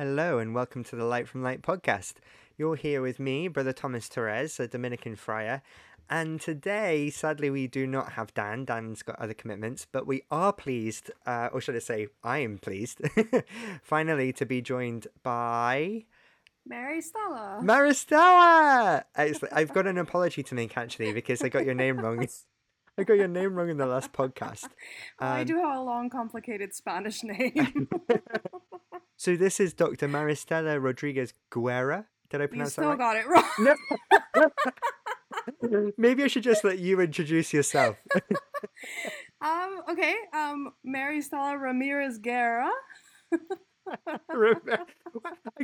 Hello, and welcome to the Light from Light podcast. You're here with me, Brother Thomas Torres, a Dominican friar. And today, sadly, we do not have Dan. Dan's got other commitments, but we are pleased, uh, or should I say, I am pleased, finally to be joined by Mary Stella. Maristella. Excellent. I've got an apology to make actually because I got your name wrong. I got your name wrong in the last podcast. Well, I Um, do have a long, complicated Spanish name. So this is Dr. Maristela Rodriguez Guerra. Did I you pronounce still that right? got it wrong. No. Maybe I should just let you introduce yourself. Um, okay. Um, Mary Stella Ramirez Guerra. I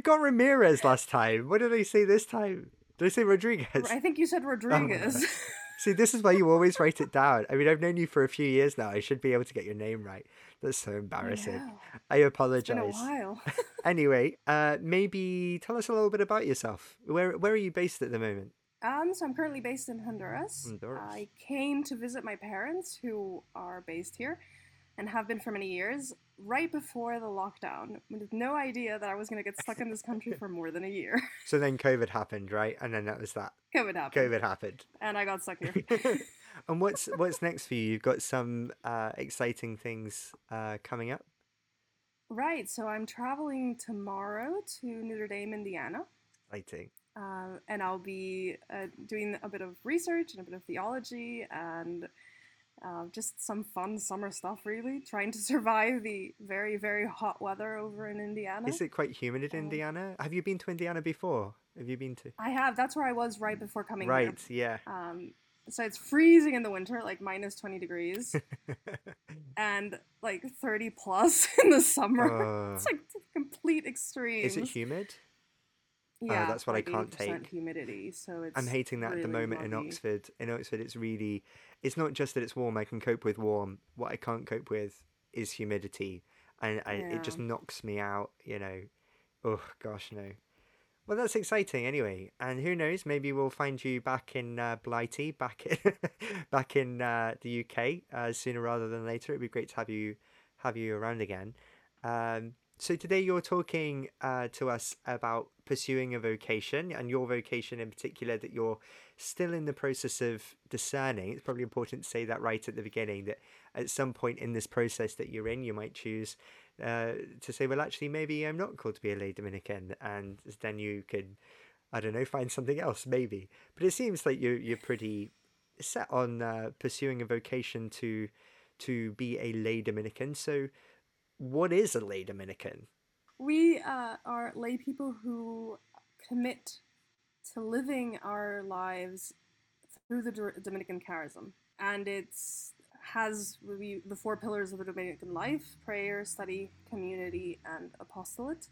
got Ramirez last time. What did I say this time? Did I say Rodriguez? I think you said Rodriguez. See, this is why you always write it down. I mean, I've known you for a few years now. I should be able to get your name right. That's so embarrassing. Yeah, I it's been a apologize. while. Anyway, uh, maybe tell us a little bit about yourself. Where where are you based at the moment? Um, so I'm currently based in Honduras. Honduras. I came to visit my parents, who are based here, and have been for many years. Right before the lockdown, with no idea that I was going to get stuck in this country for more than a year. So then COVID happened, right? And then that was that. COVID happened, COVID happened. and I got stuck here. and what's what's next for you? You've got some uh, exciting things uh, coming up. Right, so I'm traveling tomorrow to Notre Dame, Indiana, Exciting. uh, and I'll be uh, doing a bit of research and a bit of theology and uh, just some fun summer stuff, really, trying to survive the very, very hot weather over in Indiana. Is it quite humid in Um, Indiana? Have you been to Indiana before? Have you been to? I have, that's where I was right before coming Right. Yeah. Um, so it's freezing in the winter, like minus 20 degrees, and like 30 plus in the summer. Uh, it's like complete extremes. is it humid? Yeah, that's what I can't 80% take. Humidity, so it's. I'm hating that at the really moment in. Oxford. In Oxford, it's really. It's not just that it's warm. I can cope with warm. What I can't cope with is humidity, and I, it just knocks me out. You know. Oh gosh, no. Well, that's exciting anyway, and who knows? Maybe we'll find you back in uh, Blighty, back in, back in uh, the UK uh, sooner rather than later. It'd be great to have you have you around again. Um, so today you're talking uh, to us about pursuing a vocation, and your vocation in particular that you're still in the process of discerning. It's probably important to say that right at the beginning. That at some point in this process that you're in, you might choose uh, to say, well, actually, maybe I'm not called to be a lay Dominican, and then you could, I don't know, find something else, maybe. But it seems like you're, you're pretty set on uh, pursuing a vocation to to be a lay Dominican. So, what is a lay Dominican? We uh, are lay people who commit to living our lives through the Dominican charism, and it's has we, the four pillars of the Dominican life: prayer, study, community, and apostolate.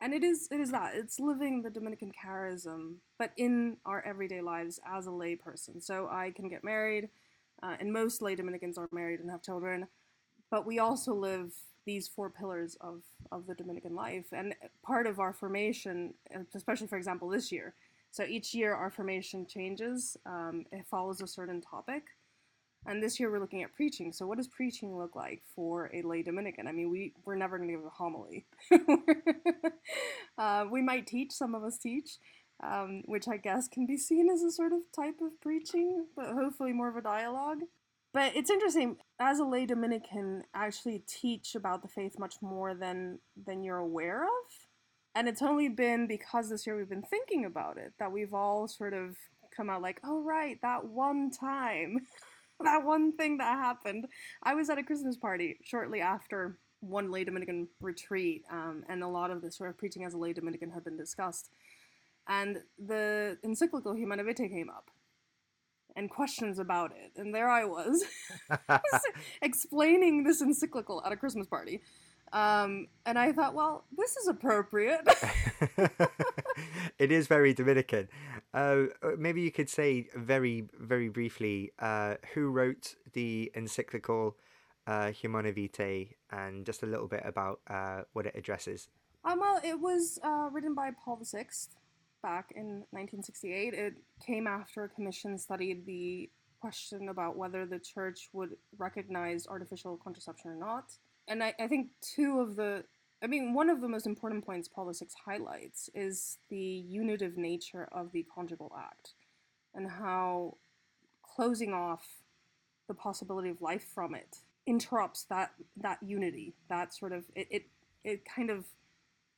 And it is it is that it's living the Dominican charism, but in our everyday lives as a lay person. So I can get married, uh, and most lay Dominicans are married and have children, but we also live these four pillars of, of the Dominican life. And part of our formation, especially for example this year, so each year our formation changes, um, it follows a certain topic. And this year we're looking at preaching. So, what does preaching look like for a lay Dominican? I mean, we, we're never going to give a homily. uh, we might teach, some of us teach, um, which I guess can be seen as a sort of type of preaching, but hopefully more of a dialogue. But it's interesting as a lay Dominican, actually teach about the faith much more than than you're aware of. And it's only been because this year we've been thinking about it that we've all sort of come out like, oh right, that one time, that one thing that happened. I was at a Christmas party shortly after one lay Dominican retreat, um, and a lot of the sort of preaching as a lay Dominican had been discussed. And the encyclical Humanae Vitae came up and questions about it. And there I was explaining this encyclical at a Christmas party. Um, and I thought, well, this is appropriate. it is very Dominican. Uh, uh, maybe you could say very, very briefly uh, who wrote the encyclical uh, Humanae Vitae and just a little bit about uh, what it addresses. um, well, it was uh, written by Paul VI back in 1968. It came after a commission studied the question about whether the church would recognize artificial contraception or not. And I, I think two of the I mean, one of the most important points Paul VI highlights is the unitive nature of the conjugal act and how closing off the possibility of life from it interrupts that that unity that sort of it, it it kind of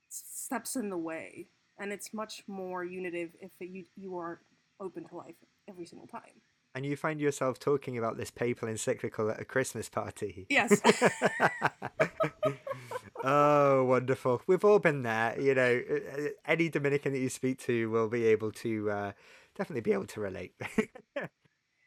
steps in the way and it's much more unitive if it, you you are open to life every single time. And you find yourself talking about this papal encyclical at a christmas party. Yes. Oh wonderful. We've all been there you know any dominican that you speak to will be able to uh, definitely be able to relate.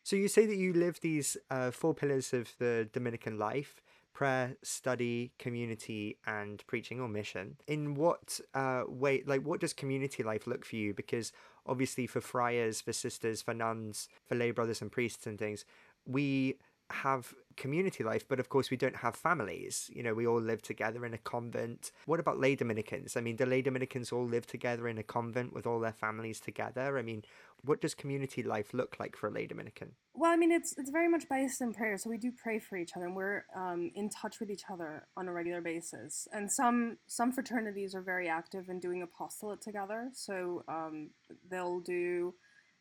So you say that you live these uh, four pillars of the dominican life prayer, study, community, and preaching or mission. In what uh, way, like, what does community life look for you? Because obviously, for friars, for sisters, for nuns, for lay brothers and priests and things, we have community life, but of course we don't have families. You know, we all live together in a convent. What about lay Dominicans? I mean, do lay Dominicans all live together in a convent with all their families together? I mean, what does community life look like for a lay Dominican? Well, I mean, it's it's very much based in prayer. So we do pray for each other, and we're um, in touch with each other on a regular basis. And some some fraternities are very active in doing apostolate together. So um, they'll do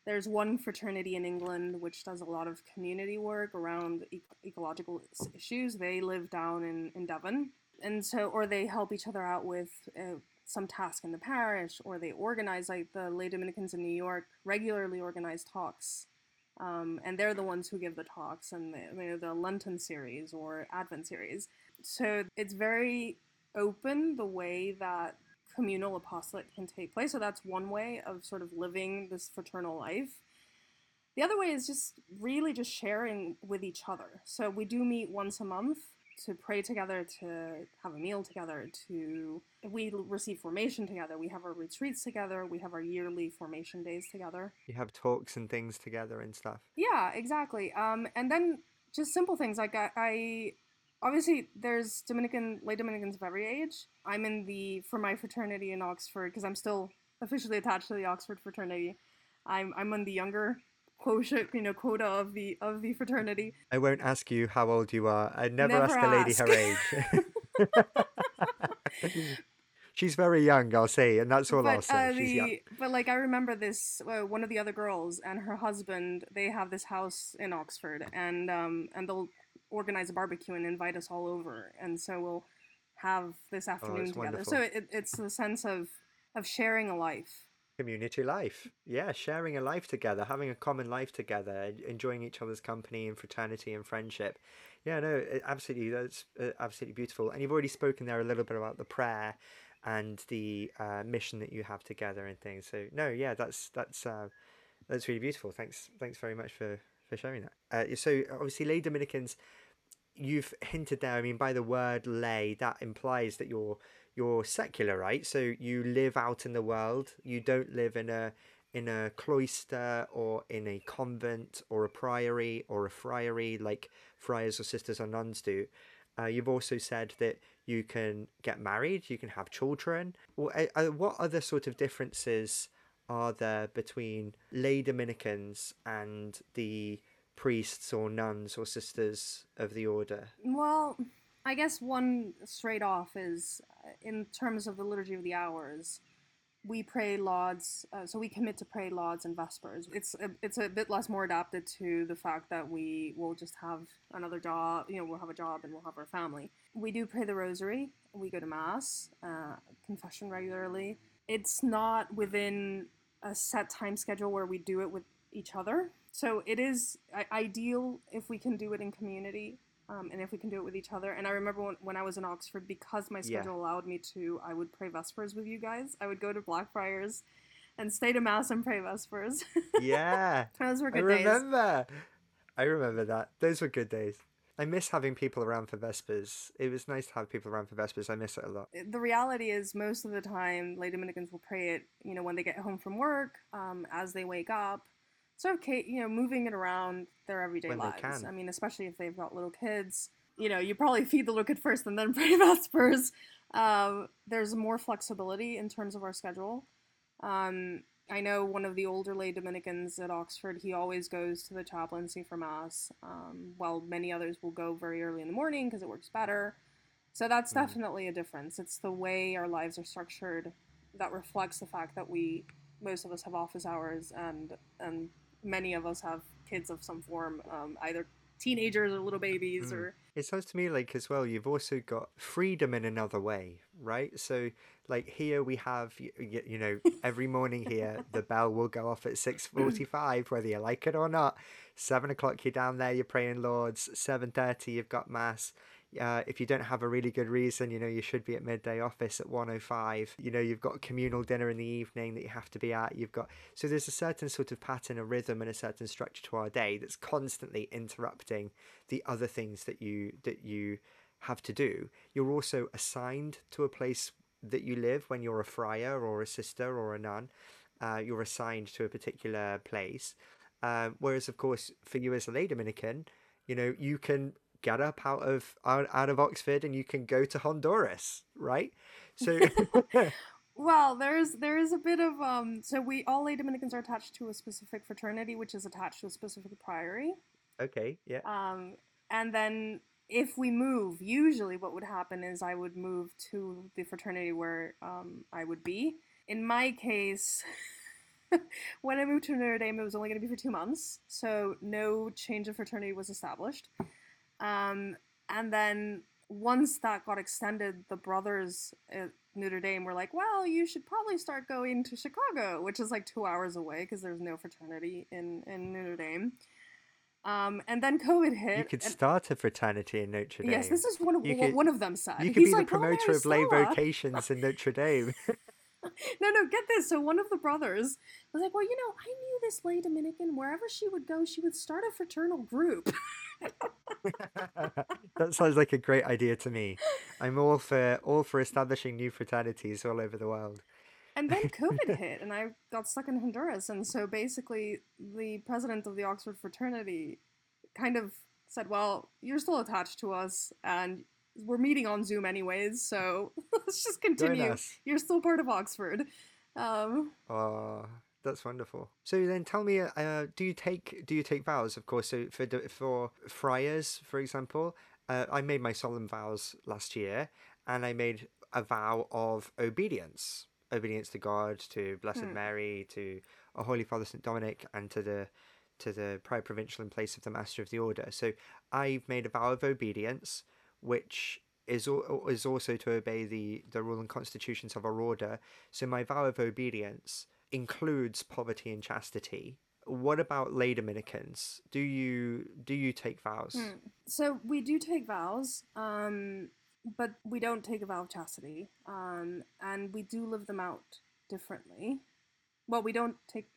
there's one fraternity in England which does a lot of community work around e- ecological issues. They live down in, in Devon. And so, or they help each other out with uh, some task in the parish, or they organize, like the lay Dominicans in New York regularly organize talks. Um, and they're the ones who give the talks and the, the Lenten series or Advent series. So it's very open the way that communal apostolate can take place. So that's one way of sort of living this fraternal life. The other way is just really just sharing with each other. So we do meet once a month to pray together, to have a meal together, to we receive formation together. We have our retreats together. We have our yearly formation days together. You have talks and things together and stuff. Yeah, exactly. Um, and then just simple things like I, I obviously there's Dominican lay Dominicans of every age. I'm in the for my fraternity in Oxford because I'm still officially attached to the Oxford fraternity. I'm I'm on the younger quotient, you know, quota of the of the fraternity. I won't ask you how old you are. I never, never ask, ask a lady her age. She's very young, I'll say, and that's all but, I'll say. Uh, She's young. But like, I remember this. Uh, one of the other girls and her husband. They have this house in Oxford, and um, and they'll organize a barbecue and invite us all over, and so we'll have this oh, afternoon oh, together. Wonderful. So it, it's the sense of of sharing a life. Community life, yeah, sharing a life together, having a common life together, enjoying each other's company and fraternity and friendship. Yeah, no, absolutely, that's uh, absolutely beautiful. And you've already spoken there a little bit about the prayer and the uh, mission that you have together and things. So no, yeah, that's that's uh, that's really beautiful. Thanks, thanks very much for for sharing that. Uh, so obviously, lay Dominicans you've hinted there. I mean, by the word lay, that implies that you're you're secular, right? So you live out in the world. You don't live in a in a cloister or in a convent or a priory or a friary like friars or sisters or nuns do. Uh, you've also said that you can get married, you can have children. What, uh, what other sort of differences are there between lay Dominicans and the priests or nuns or sisters of the order? Well, I guess one straight off is uh, in terms of the liturgy of the hours. We pray lauds, uh, so we commit to pray lauds and vespers. It's a, it's a bit less more adapted to the fact that we will just have another job, you know, we'll have a job and we'll have our family. We do pray the rosary. We go to mass, uh, confession regularly. It's not within a set time schedule where we do it with each other. So it is ideal if we can do it in community um, and if we can do it with each other. And I remember when, when I was in Oxford, because my schedule yeah. allowed me to, I would pray Vespers with you guys. I would go to Blackfriars and stay to Mass and pray Vespers. Yeah. Those were good I remember. Days. I remember that. Those were good days. I miss having people around for Vespers. It was nice to have people around for Vespers. I miss it a lot. The reality is, most of the time, lay Dominicans will pray it, you know, when they get home from work, um, as they wake up, sort of you know moving it around their everyday when lives. I mean, especially if they've got little kids. You know, you probably feed the little kid first and then pray vespers. Um, there's more flexibility in terms of our schedule. Um, I know one of the older lay Dominicans at Oxford. He always goes to the chaplaincy for mass, um, while many others will go very early in the morning because it works better. So that's Mm. definitely a difference. It's the way our lives are structured that reflects the fact that we most of us have office hours and and many of us have kids of some form, um, either teenagers or little babies Mm. or It sounds to me like as well you've also got freedom in another way, right? So like here we have y- y- you know every morning here the bell will go off at six forty-five whether you like it or not. Seven o'clock you're down there you're praying Lauds. Seven thirty you've got mass. Uh, if you don't have a really good reason, you know you should be at midday office at one o five. You know you've got communal dinner in the evening that you have to be at. You've got so there's a certain sort of pattern, a rhythm, and a certain structure to our day that's constantly interrupting the other things that you that you have to do you're also assigned to a place that you live when you're a friar or a sister or a nun uh, you're assigned to a particular place um, whereas of course for you as a lay dominican you know you can get up out of out, out of oxford and you can go to honduras right so Well, there's there is a bit of um. So we all lay Dominicans are attached to a specific fraternity, which is attached to a specific priory. okay yeah Um, and then if we move, usually what would happen is I would move to the fraternity where um, I would be. In my case, when I moved to Notre Dame, it was only going to be for two months, so no change of fraternity was established. Um, and then once that got extended, the brothers at Notre Dame were like, "Well, you should probably start going to Chicago, which is like two hours away because there's no fraternity in in Notre Dame." Um, and then COVID hit. you could and- start a fraternity in notre dame Yes, this is one of You what could- one of them said. you could He's be the like, "Oh, promoter of lay vocations in notre dame No, no, get this. So one of the brothers was like, "Well, you know, I knew this lay Dominican. Wherever she would go, she would start a fraternal group." that sounds like a great idea to me. I'm all for all for establishing new fraternities all over the world. And then COVID hit, and I got stuck in Honduras. And so basically, the president of the Oxford fraternity kind of said, Well, you're still attached to us, and we're meeting on Zoom anyways, so let's just continue. You're still part of Oxford. Um, Oh, that's wonderful. So then, tell me, uh, do you take do you take vows? Of course. So for for friars, for example, uh, I made my solemn vows last year, and I made a vow of obedience, obedience to God, to Blessed Hmm. Mary, to our Holy Father Saint Dominic, and to the to the prior provincial in place of the Master of the Order. So I've made a vow of obedience, which is is also to obey the the rule and constitutions of our order. So my vow of obedience includes poverty and chastity. What about lay Dominicans? Do you do you take vows? Hmm. So we do take vows, um, but we don't take a vow of chastity, um, and we do live them out differently. Well, we don't take.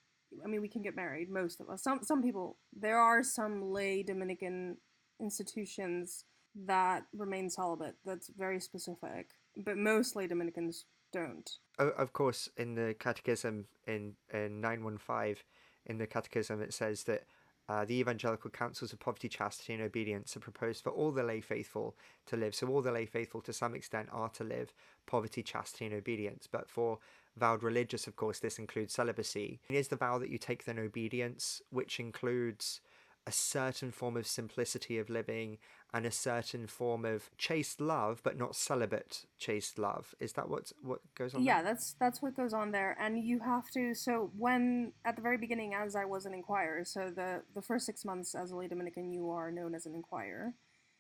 I mean, we can get married. Most of us. Some some people. There are some lay Dominican institutions that remain celibate. That's very specific, but most lay Dominicans don't. Of course, in the Catechism in in nine one five, in the Catechism it says that uh, the evangelical counsels of poverty, chastity, and obedience are proposed for all the lay faithful to live. So all the lay faithful, to some extent, are to live poverty, chastity, and obedience. But for vowed religious, of course, this includes celibacy. Is the vow that you take then obedience, which includes a certain form of simplicity of living and a certain form of chaste love, but not celibate chaste love. Is that what what goes on? Yeah, there? that's that's what goes on there, and you have to. So when at the very beginning, as I was an inquirer, so the the first six months as a lay Dominican, you are known as an inquirer,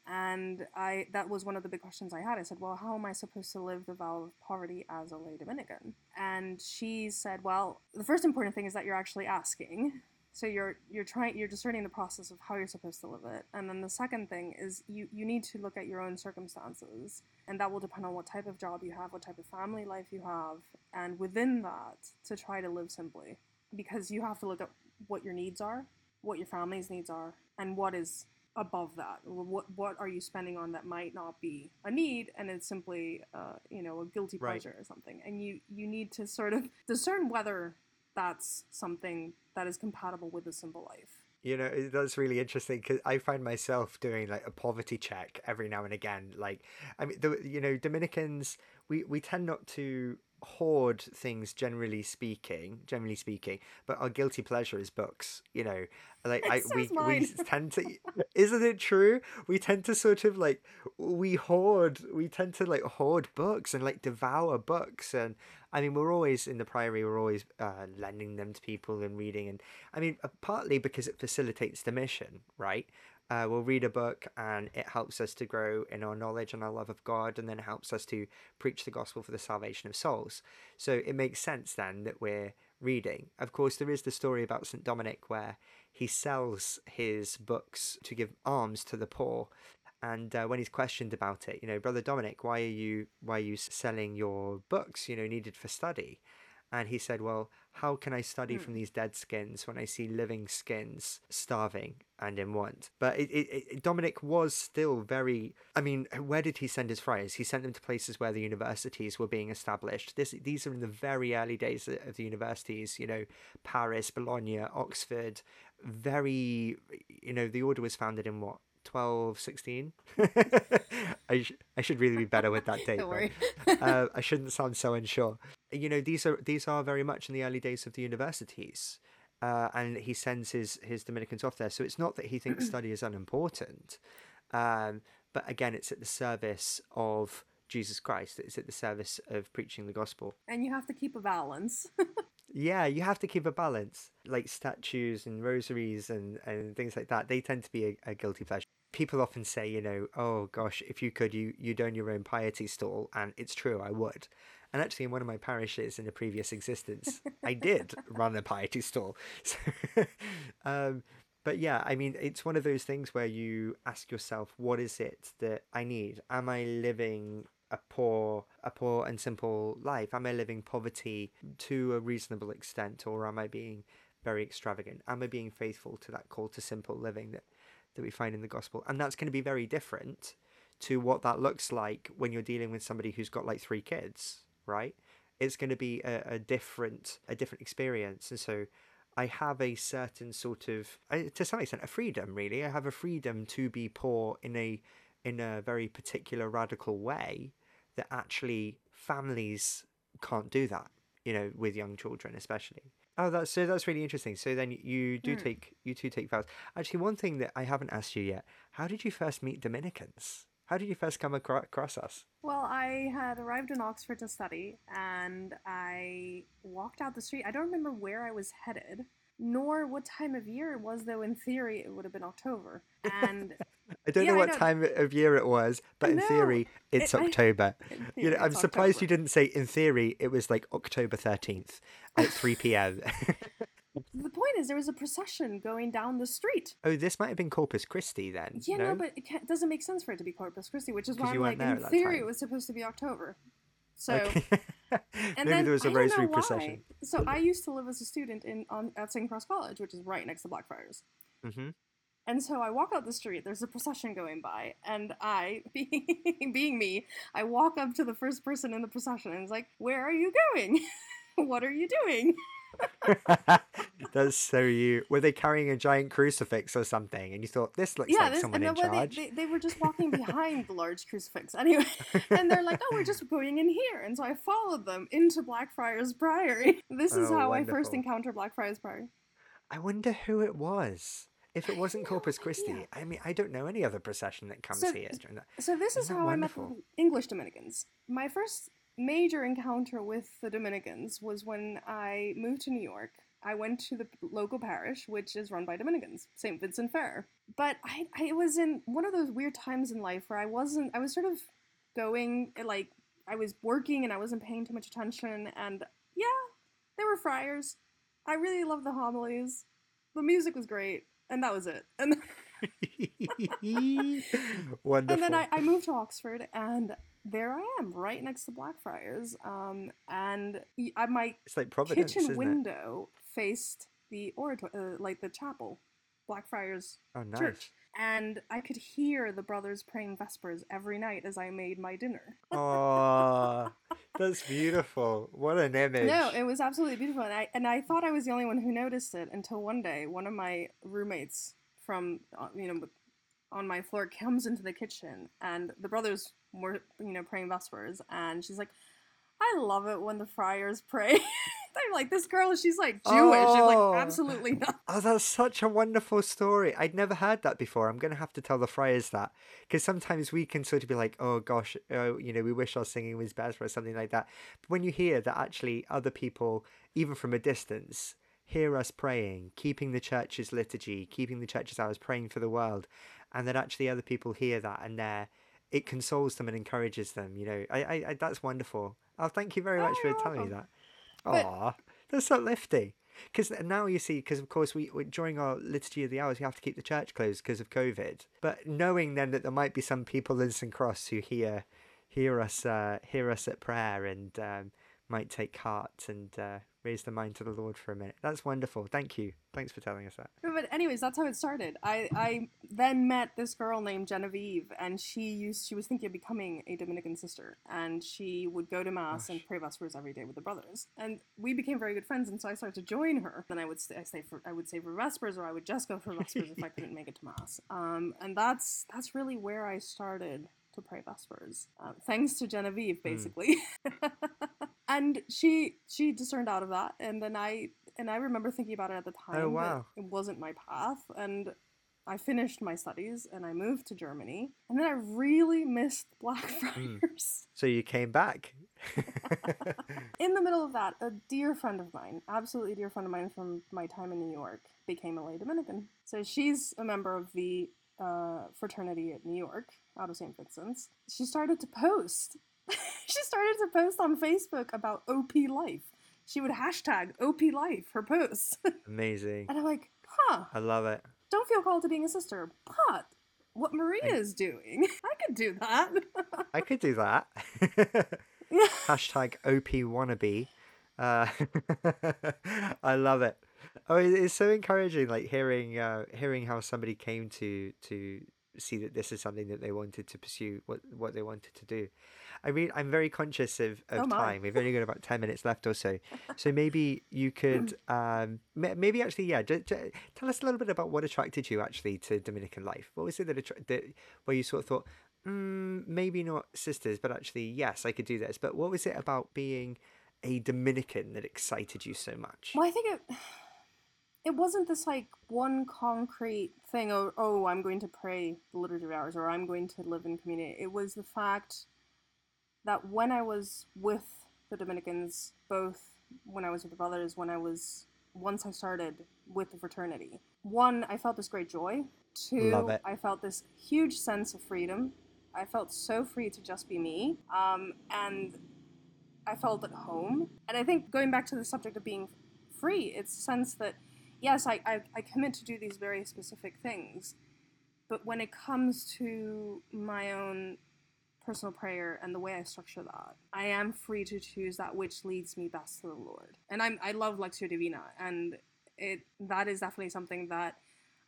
and I that was one of the big questions I had. I said, well, how am I supposed to live the vow of poverty as a lay Dominican? And she said, well, the first important thing is that you're actually asking. So you're you're trying you're discerning the process of how you're supposed to live it, and then the second thing is you you need to look at your own circumstances and that will depend on what type of job you have, what type of family life you have, and within that, to try to live simply. Because you have to look at what your needs are, what your family's needs are, and what is above that. What what are you spending on that might not be a need, and it's simply, uh, you know, a guilty Right. pleasure or something. And you you need to sort of discern whether that's something that is compatible with a simple life. You know, that's really interesting because I find myself doing like a poverty check every now and again. Like, I mean, the, you know, Dominicans, we, we tend not to hoard things generally speaking, generally speaking, but our guilty pleasure is books. You know, like I So we we tend to, isn't it true? We tend to sort of like we hoard, we tend to like hoard books and like devour books, and I mean we're always in the priory, we're always uh, lending them to people and reading, and I mean uh, partly because it facilitates the mission, right? Uh, we'll read a book and it helps us to grow in our knowledge and our love of God, and then helps us to preach the gospel for the salvation of souls. So it makes sense then that we're reading. Of course, there is the story about St. Dominic where he sells his books to give alms to the poor. And uh, when he's questioned about it, you know, Brother Dominic, why are you why are you selling your books, you know, needed for study? And he said, Well, how can I study Hmm. from these dead skins when I see living skins starving and in want? But it, it, it, Dominic was still very. I mean, where did he send his friars? He sent them to places where the universities were being established. This, these are in the very early days of the universities, you know, Paris, Bologna, Oxford. Very, you know, the order was founded in what? 12, 16? I, sh- I should really be better with that date. Don't worry. uh, I shouldn't sound so unsure. You know, these are these are very much in the early days of the universities, uh, and he sends his his Dominicans off there. So it's not that he thinks study is unimportant, um, but again, it's at the service of Jesus Christ. It's at the service of preaching the gospel. and you have to keep a balance. Yeah, you have to keep a balance. Like statues and rosaries and, and things like that, they tend to be a, a guilty pleasure. People often say, you know, oh gosh, if you could, you, you'd own your own piety stall. And it's true, I would. And actually, in one of my parishes in a previous existence, I did run a piety stall. So, um, but yeah, I mean, it's one of those things where you ask yourself, what is it that I need? Am I living a poor, a poor and simple life? Am I living poverty to a reasonable extent, or am I being very extravagant? Am I being faithful to that call to simple living that that we find in the gospel? And that's going to be very different to what that looks like when you're dealing with somebody who's got like three kids, right? It's going to be a, a different a different experience, and so I have a certain sort of, to some extent, a freedom. Really, I have a freedom to be poor in a in a very particular radical way that actually families can't do that. You know, with young children especially. Oh, that's so. That's really interesting. So then you do Hmm. take you do take vows. Actually, one thing that I haven't asked you yet: How did you first meet Dominicans? How did you first come across us? Well, I had arrived in Oxford to study, and I walked out the street. I don't remember where I was headed, nor what time of year it was, though in theory it would have been October. And I don't Yeah, know what time of year it was, but in theory, it's it- I- October. You know, I'm surprised you didn't say in theory it was like October 13th at 3 p.m. The point is, there was a procession going down the street. oh, this might have been Corpus Christi then. Yeah, no, but it, doesn't make sense for it to be Corpus Christi, which is why I'm like, in theory, time. it was supposed to be October. So, Okay. and Maybe then there was a I don't know rosary why. procession. So I used to live as a student in on at St. Cross College, which is right next to Blackfriars. hmm And so I walk out the street, there's a procession going by, and I, being, being me, I walk up to the first person in the procession and it's like, Where are you going? what are you doing? That's so you. Were they carrying a giant crucifix or something? And you thought this looks like this, someone and in charge. they, they, they were just walking behind the large crucifix anyway. And they're like, Oh, we're just going in here. And so I followed them into Blackfriars Priory. This is Oh, how I first wonderful. encountered Blackfriars Priory. I wonder who it was. If it wasn't Corpus Christi, idea. I mean, I don't know any other procession that comes So- here during that. So this is Isn't how I met the English Dominicans. My first major encounter with the Dominicans was when I moved to New York. I went to the local parish, which is run by Dominicans, St. Vincent Ferrer. But I, I was in one of those weird times in life where I wasn't, I was sort of going, like, I was working and I wasn't paying too much attention. And yeah, there were friars. I really loved the homilies. The music was great. And that was it. And Wonderful. And then I, I moved to Oxford, and there I am, right next to Blackfriars. Um, and I, my it's like Providence, kitchen isn't it? window faced the oratory, uh, like the chapel, Blackfriars Oh, nice. Church, and I could hear the brothers praying vespers every night as I made my dinner. Oh, that's beautiful. What an image. No, it was absolutely beautiful, and I and I thought I was the only one who noticed it until one day one of my roommates from uh, you know on my floor comes into the kitchen, and the brothers were you know praying vespers, and she's like, I love it when the friars pray. Like, this girl, she's like Jewish. Oh. like, absolutely not. Oh, that's such a wonderful story. I'd never heard that before. I'm going to have to tell the friars that because sometimes we can sort of be like, oh gosh, oh, you know, we wish our singing was better or something like that. But when you hear that actually other people, even from a distance, hear us praying, keeping the church's liturgy, keeping the church's hours, praying for the world, and that actually other people hear that and they're, it consoles them and encourages them. You know, I, I, I that's wonderful. Oh, thank you very much Oh, for telling me welcome. that. But- Aw, that's uplifting. Because now you see, because of course we, we during our liturgy of the hours we have to keep the church closed because of COVID. But knowing then that there might be some people in St Cross who hear hear us uh, hear us at prayer and um, might take heart and uh, raise the mind to the Lord for a minute. That's wonderful. Thank you. Thanks for telling us that. But anyways, that's how it started. I, I then met this girl named Genevieve, and she used she was thinking of becoming a Dominican sister, and she would go to mass and pray vespers every day with the brothers, and we became very good friends. And so I started to join her. Then I would stay, I stay for I would say for vespers, or I would just go for vespers if I couldn't make it to mass. Um, and that's that's really where I started to pray vespers, uh, thanks to Genevieve, basically. and she she discerned out of that, and then I and I remember thinking about it at the time. Oh, wow. It wasn't my path, and I finished my studies and I moved to Germany, and then I really missed Blackfriars. So you came back. In the middle of that, a dear friend of mine, absolutely dear friend of mine from my time in New York, became a lay Dominican. So she's a member of the uh, fraternity at New York, out of St. Vincent's. She started to post. She started to post on Facebook about OP life. She would hashtag OP life her posts, Amazing. and I'm like, huh. I love it. don't feel called to being a sister, but what Maria is doing, I could do that. I could do that. Hashtag OP wannabe. Uh, I love it. Oh, it's so encouraging, like hearing uh, hearing how somebody came to to see that this is something that they wanted to pursue, what what they wanted to do. I mean, I'm very conscious of, of Oh, time. We've only got about ten minutes left or so, so maybe you could, um, maybe actually, yeah, j- j- tell us a little bit about what attracted you actually to Dominican life. What was it that, attra- that where you sort of thought, mm, maybe not sisters, but actually, yes, I could do this. But what was it about being a Dominican that excited you so much? well, I think it it wasn't this like one concrete thing. Oh, oh, I'm going to pray the liturgy of hours, or I'm going to live in community. It was the fact that when I was with the Dominicans, both when I was with the brothers, when I was once I started with the fraternity, one, I felt this great joy. Two. I felt this huge sense of freedom. I felt so free to just be me. Um, and I felt at home. And I think going back to the subject of being free, it's a sense that, yes, I, I, I commit to do these very specific things, but when it comes to my own personal prayer and the way I structure that, I am free to choose that which leads me best to the Lord. And I'm, I love Lectio Divina, and it that is definitely something that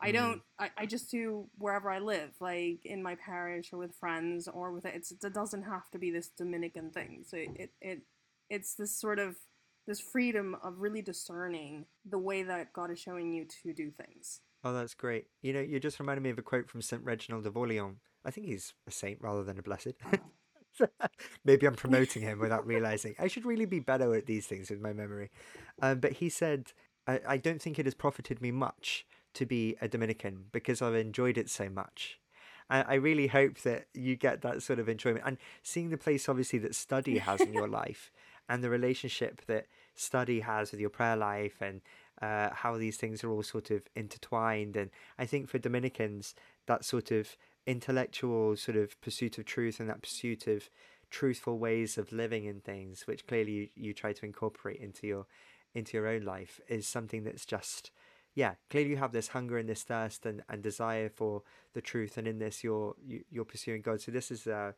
I Mm. don't. I, I just do wherever I live, like in my parish or with friends or with it's. It doesn't have to be this Dominican thing. So it it, it it's this sort of this freedom of really discerning the way that God is showing you to do things. Oh, that's great. You know, you just reminded me of a quote from Saint Reginald of Orleans. I think he's a saint rather than a blessed. Maybe I'm promoting him without realizing. I should really be better at these things with my memory. Um, but he said, I, I don't think it has profited me much to be a Dominican because I've enjoyed it so much. I, I really hope that you get that sort of enjoyment. And seeing the place, obviously, that study has in your life and the relationship that study has with your prayer life and uh, how these things are all sort of intertwined. And I think for Dominicans, that sort of intellectual sort of pursuit of truth and that pursuit of truthful ways of living in things, which clearly you, you try to incorporate into your into your own life, is something that's just yeah. Clearly, you have this hunger and this thirst and, and desire for the truth, and in this, you're you, you're pursuing God. So this is uh,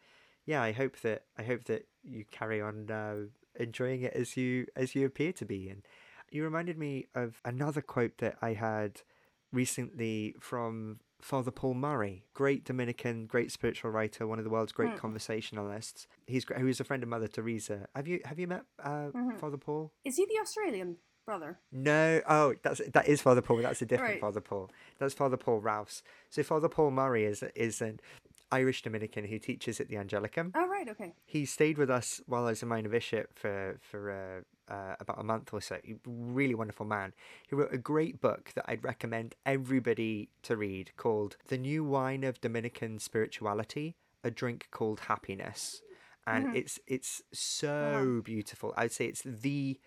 yeah. I hope that I hope that you carry on uh, enjoying it as you as you appear to be. And you reminded me of another quote that I had recently from Father Paul Murray, great Dominican, great spiritual writer, one of the world's great Hmm. conversationalists. He's who is a friend of Mother Teresa. Have you have you met uh, Mhm. Father Paul? Is he the Australian brother? No, oh, that's that is Father Paul. but That's a different Right. Father Paul. That's Father Paul Rouse. So Father Paul Murray is is an Irish Dominican who teaches at the Angelicum. Oh right, okay. He stayed with us while I was a minor bishop for for uh, uh, about a month or so. Really wonderful man. He wrote a great book that I'd recommend everybody to read called "The New Wine of Dominican Spirituality: A Drink Called Happiness," and Mhm. it's it's so beautiful. I'd say it's the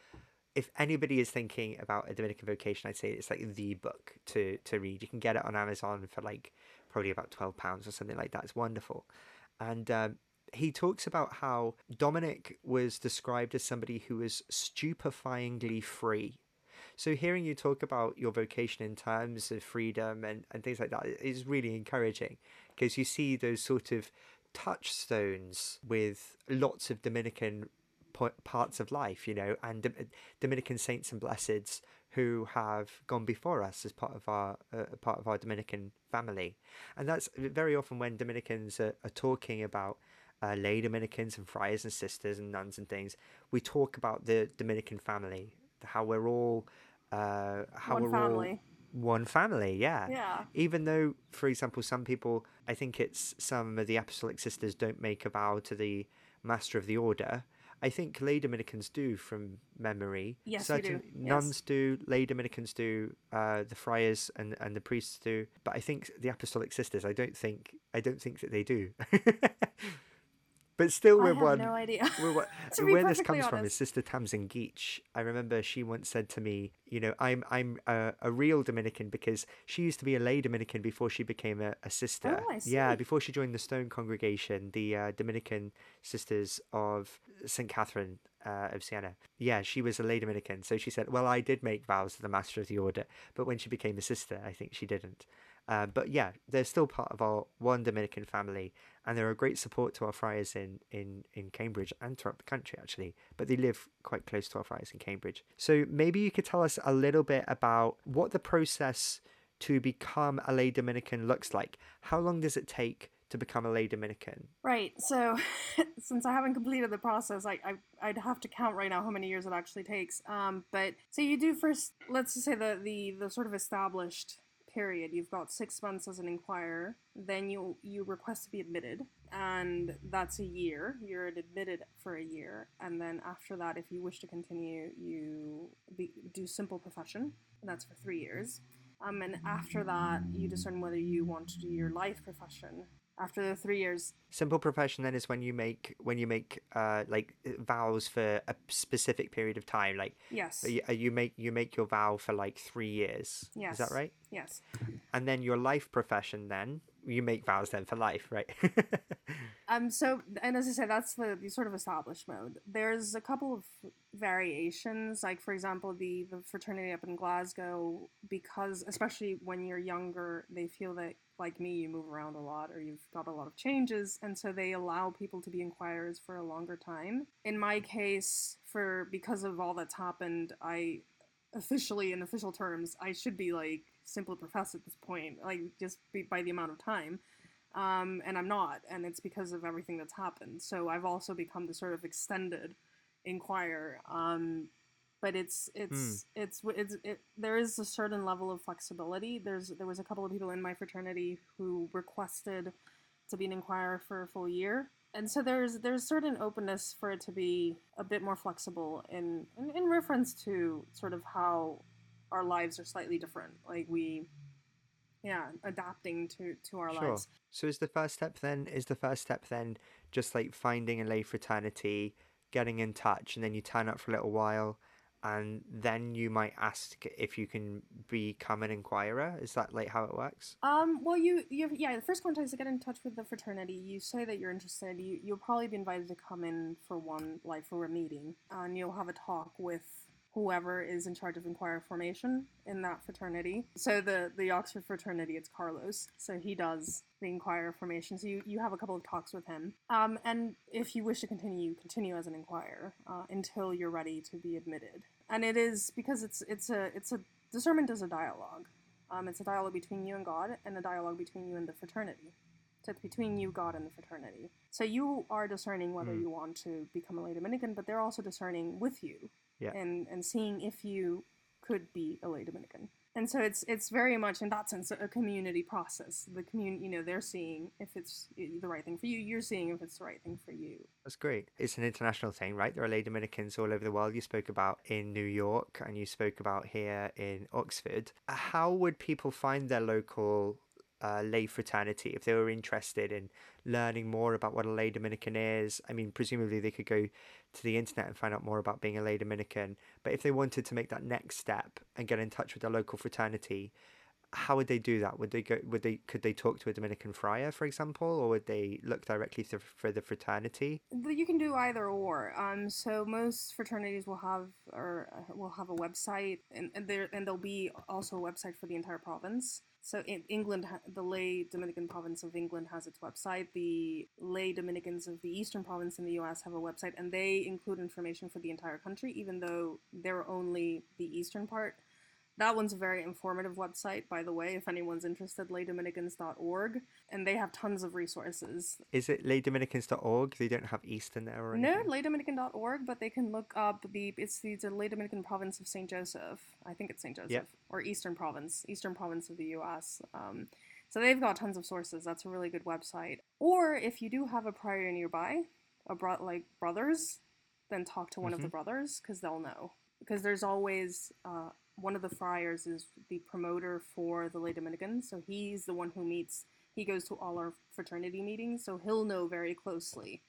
if anybody is thinking about a Dominican vocation, I'd say it's like the book to to read. You can get it on Amazon for like probably about twelve pounds or something like that. It's wonderful, and um, he talks about how Dominic was described as somebody who was stupefyingly free. So hearing you talk about your vocation in terms of freedom and, and things like that is really encouraging because you see those sort of touchstones with lots of Dominican parts of life, you know, and Dom- Dominican saints and blesseds who have gone before us as part of our uh, part of our Dominican family, and that's very often when Dominicans are, are talking about uh, lay Dominicans and friars and sisters and nuns and things. We talk about the Dominican family, how we're all uh, how One we're family. all one family. Yeah. Yeah. Even though, for example, some people, I think it's some of the apostolic sisters don't make a vow to the master of the order. I think lay Dominicans do from memory. Yes, we do. Certain Yes. nuns do, lay Dominicans do, uh, the friars and, and the priests do. But I think the apostolic sisters, I don't think I don't think that they do. but still, we're have one. no idea. We're what, To be where this comes from is. Sister Tamsin Geach. I remember she once said to me, "You know, I'm I'm a, a real Dominican because she used to be a lay Dominican before she became a, a sister. Oh, Yeah, before she joined the Stone Congregation, the uh, Dominican Sisters of Saint Catherine uh, of Siena. Yeah, she was a lay Dominican. So she said, "Well, I did make vows to the Master of the Order, but when she became a sister, I think she didn't." Uh, but yeah, they're still part of our one Dominican family, and they're a great support to our friars in, in, in Cambridge and throughout the country, actually. But they live quite close to our friars in Cambridge. So maybe you could tell us a little bit about what the process to become a lay Dominican looks like. How long does it take to become a lay Dominican? Right. So, since I haven't completed the process, I, I I'd have to count right now how many years it actually takes. Um, but so you do first. Let's just say the the the sort of established period. You've got six months as an inquirer. Then you you request to be admitted, and that's a year. You're admitted for a year, and then after that, if you wish to continue, you be, do simple profession. That's for three years. Um, and after that, you discern whether you want to do your life profession. After the three years, Simple profession then is when you make when you make uh like vows for a specific period of time. Like yes, you, you make you make your vow for like three years. Yes, Is that right? yes. And then your life profession then you make vows then for life, right? Um. So, and as I said, that's the, the sort of established mode. There's a couple of variations, like for example, the the fraternity up in Glasgow, because especially when you're younger, they feel that like me, you move around a lot or you've got a lot of changes, and so they allow people to be inquirers for a longer time. In my case, for because of all that's happened, I officially in official terms, I should be like simple profess at this point, like just be, by the amount of time um, and I'm not, and it's because of everything that's happened. So I've also become the sort of extended inquirer. Um, but it's it's it's it's it, there is a certain level of flexibility. There's there was a couple of people in my fraternity who requested to be an inquirer for a full year, and so there's there's certain openness for it to be a bit more flexible in in, in reference to sort of how our lives are slightly different. Like we, yeah, adapting to to our Sure. lives. So is the first step then is the first step then just like finding a lay fraternity, getting in touch, and then you turn up for a little while, and then you might ask if you can become an inquirer. Is that like how it works? Um, well, you, you, yeah, the first contact is to get in touch with the fraternity. You say that you're interested. You, you'll probably be invited to come in for one, like for a meeting, and you'll have a talk with whoever is in charge of inquirer formation in that fraternity. So the the Oxford fraternity, it's Carlos. So he does the inquirer formation. So you, you have a couple of talks with him. Um, and if you wish to continue, you continue as an inquirer uh, until you're ready to be admitted. And it is because it's it's a it's a discernment is a dialogue. Um, it's a dialogue between you and God, and a dialogue between you and the fraternity. So it's between you, God, and the fraternity. So you are discerning whether Mm. you want to become a lay Dominican, but they're also discerning with you Yeah. and and seeing if you could be a lay Dominican. and so it's it's very much in that sense a community process. The community you know they're seeing if it's the right thing for you you're seeing if it's the right thing for you. That's great. It's an international thing right? There are lay dominicans all over the world. You spoke about in new york and you spoke about here in oxford. How would people find their local uh, lay fraternity if they were interested in learning more about what a lay Dominican is. I mean, presumably they could go to the internet and find out more about being a lay Dominican. But if they wanted to make that next step and get in touch with their local fraternity, how would they do that? Would they go? Would they? Could they talk to a Dominican friar, for example, or would they look directly for, the fraternity? You can do either or. Um, so most fraternities will have or uh, will have a website, and and there and there'll be also a website for the entire province. So in England, the lay Dominican province of England has its website. The lay Dominicans of the Eastern province in the U.S. have a website, and they include information for the entire country, even though they're only the eastern part. That one's a very informative website, by the way, if anyone's interested, laydominicans.org. And they have tons of resources. Is it laydominicans.org? They don't have East in there or anything? No, laydominican.org, but they can look up the, it's the, the Lay Dominican province of St. Joseph. I think it's St. Joseph. Yep. Or Eastern province, Eastern province of the US. Um, so they've got tons of sources. That's a really good website. Or if you do have a prior nearby, a bro- like brothers, then talk to one mm-hmm. of the mm-hmm. brothers because they'll know. Because there's always uh, one of the friars is the promoter for the lay Dominicans, so he's the one who meets. He goes to all our fraternity meetings, so he'll know very closely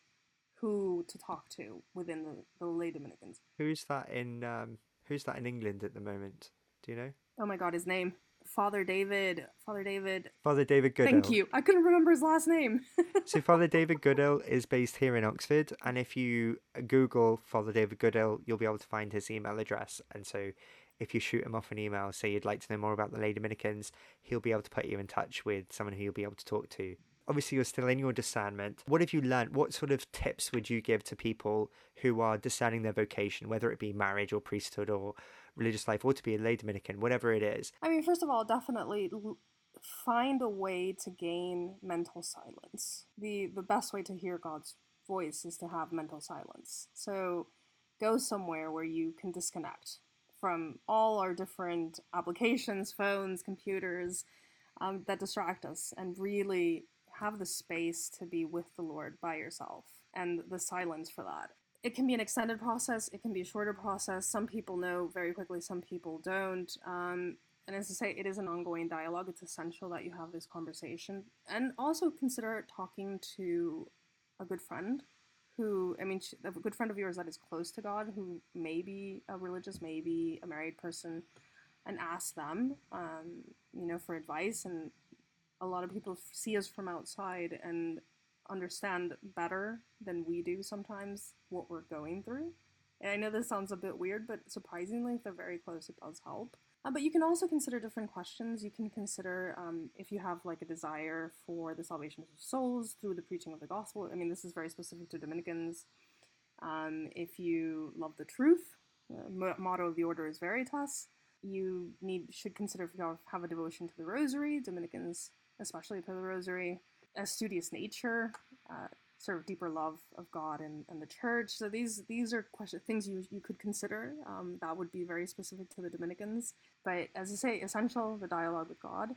who to talk to within the, the lay Dominicans. Who's that in? Um, who's that in England at the moment? Do you know? Oh my God, his name. Father David. Father David. Father David Goodill. Thank you. I couldn't remember his last name. so Father David Goodill is based here in Oxford, and if you Google Father David Goodill, you'll be able to find his email address, and so if you shoot him off an email, say you'd like to know more about the Lay Dominicans, he'll be able to put you in touch with someone who you'll be able to talk to. Obviously, you're still in your discernment. What have you learned? What sort of tips would you give to people who are discerning their vocation, whether it be marriage or priesthood or religious life, or to be a lay Dominican, whatever it is? I mean, first of all, definitely find a way to gain mental silence. The the best way to hear God's voice is to have mental silence. So go somewhere where you can disconnect from all our different applications, phones, computers um, that distract us, and really have the space to be with the Lord by yourself and the silence for that. It can be an extended process, it can be a shorter process. Some people know very quickly, some people don't. Um, and as I say, it is an ongoing dialogue. It's essential that you have this conversation. And also consider talking to a good friend who I mean, a good friend of yours that is close to God, who may be a religious, maybe a married person, and ask them, um, you know, for advice. And a lot of people see us from outside and understand better than we do sometimes what we're going through. And I know this sounds a bit weird, but surprisingly, if they're very close, it does help. Uh, but you can also consider different questions. You can consider um, if you have like a desire for the salvation of souls through the preaching of the gospel. I mean, this is very specific to Dominicans. Um, if you love the truth, the motto of the order is Veritas. You need should consider if you have a devotion to the Rosary. Dominicans, especially to the Rosary, a studious nature. Uh, sort of deeper love of God and, and the church. So these these are question, things you, you could consider. Um, that would be very specific to the Dominicans. But as I say, essential the dialogue with God.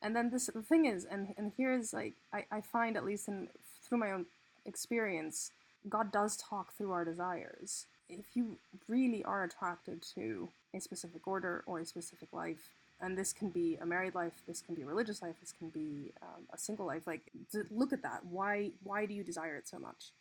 And then this the thing is, and and here is like I, I find at least in through my own experience, God does talk through our desires. If you really are attracted to a specific order or a specific life, and this can be a married life this can be a religious life this can be um, a single life like look at that why why do you desire it so much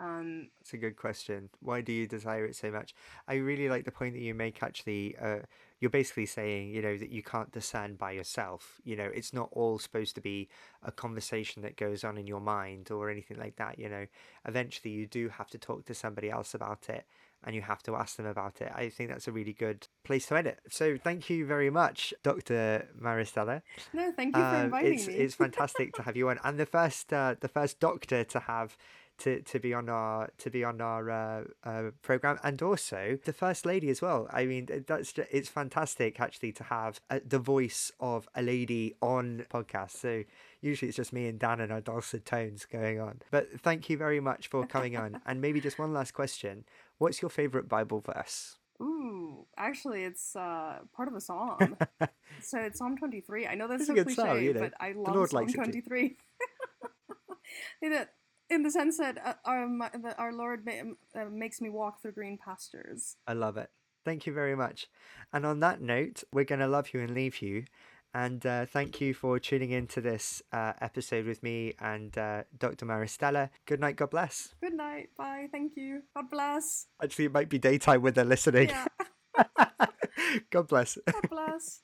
um, That's a good question. Why do you desire it so much? I really like the point that you make. Actually, uh, you're basically saying, you know, that you can't discern by yourself. You know, it's not all supposed to be a conversation that goes on in your mind or anything like that. You know, eventually you do have to talk to somebody else about it and you have to ask them about it. I think that's a really good place to edit. So thank you very much, Dr. Maristella. No, thank you for um, inviting it's, me. it's fantastic to have you on, and the first uh, the first doctor to have. To, to be on our to be on our uh, uh, program and also the first lady as well. I mean that's just, it's fantastic actually to have uh, the voice of a lady on podcast. So usually it's just me and Dan and our dulcet tones going on. But thank you very much for coming on. and maybe just one last question: What's your favorite Bible verse? Ooh, actually, it's uh, part of a psalm. so it's Psalm 23. I know that's It's so a cliche, psalm, you know. but I love Psalm likes it too. 23. in, the, sense that uh, our, that our Lord ma- uh, makes me walk through green pastures. I love it. Thank you very much. And on that note, we're going to love you and leave you. And uh, thank you for tuning in to this uh, episode with me and uh, Dr. Maristella. Good night. God bless. Good night. Bye. Thank you. God bless. Actually, it might be daytime when they're listening. Yeah. God bless. God bless.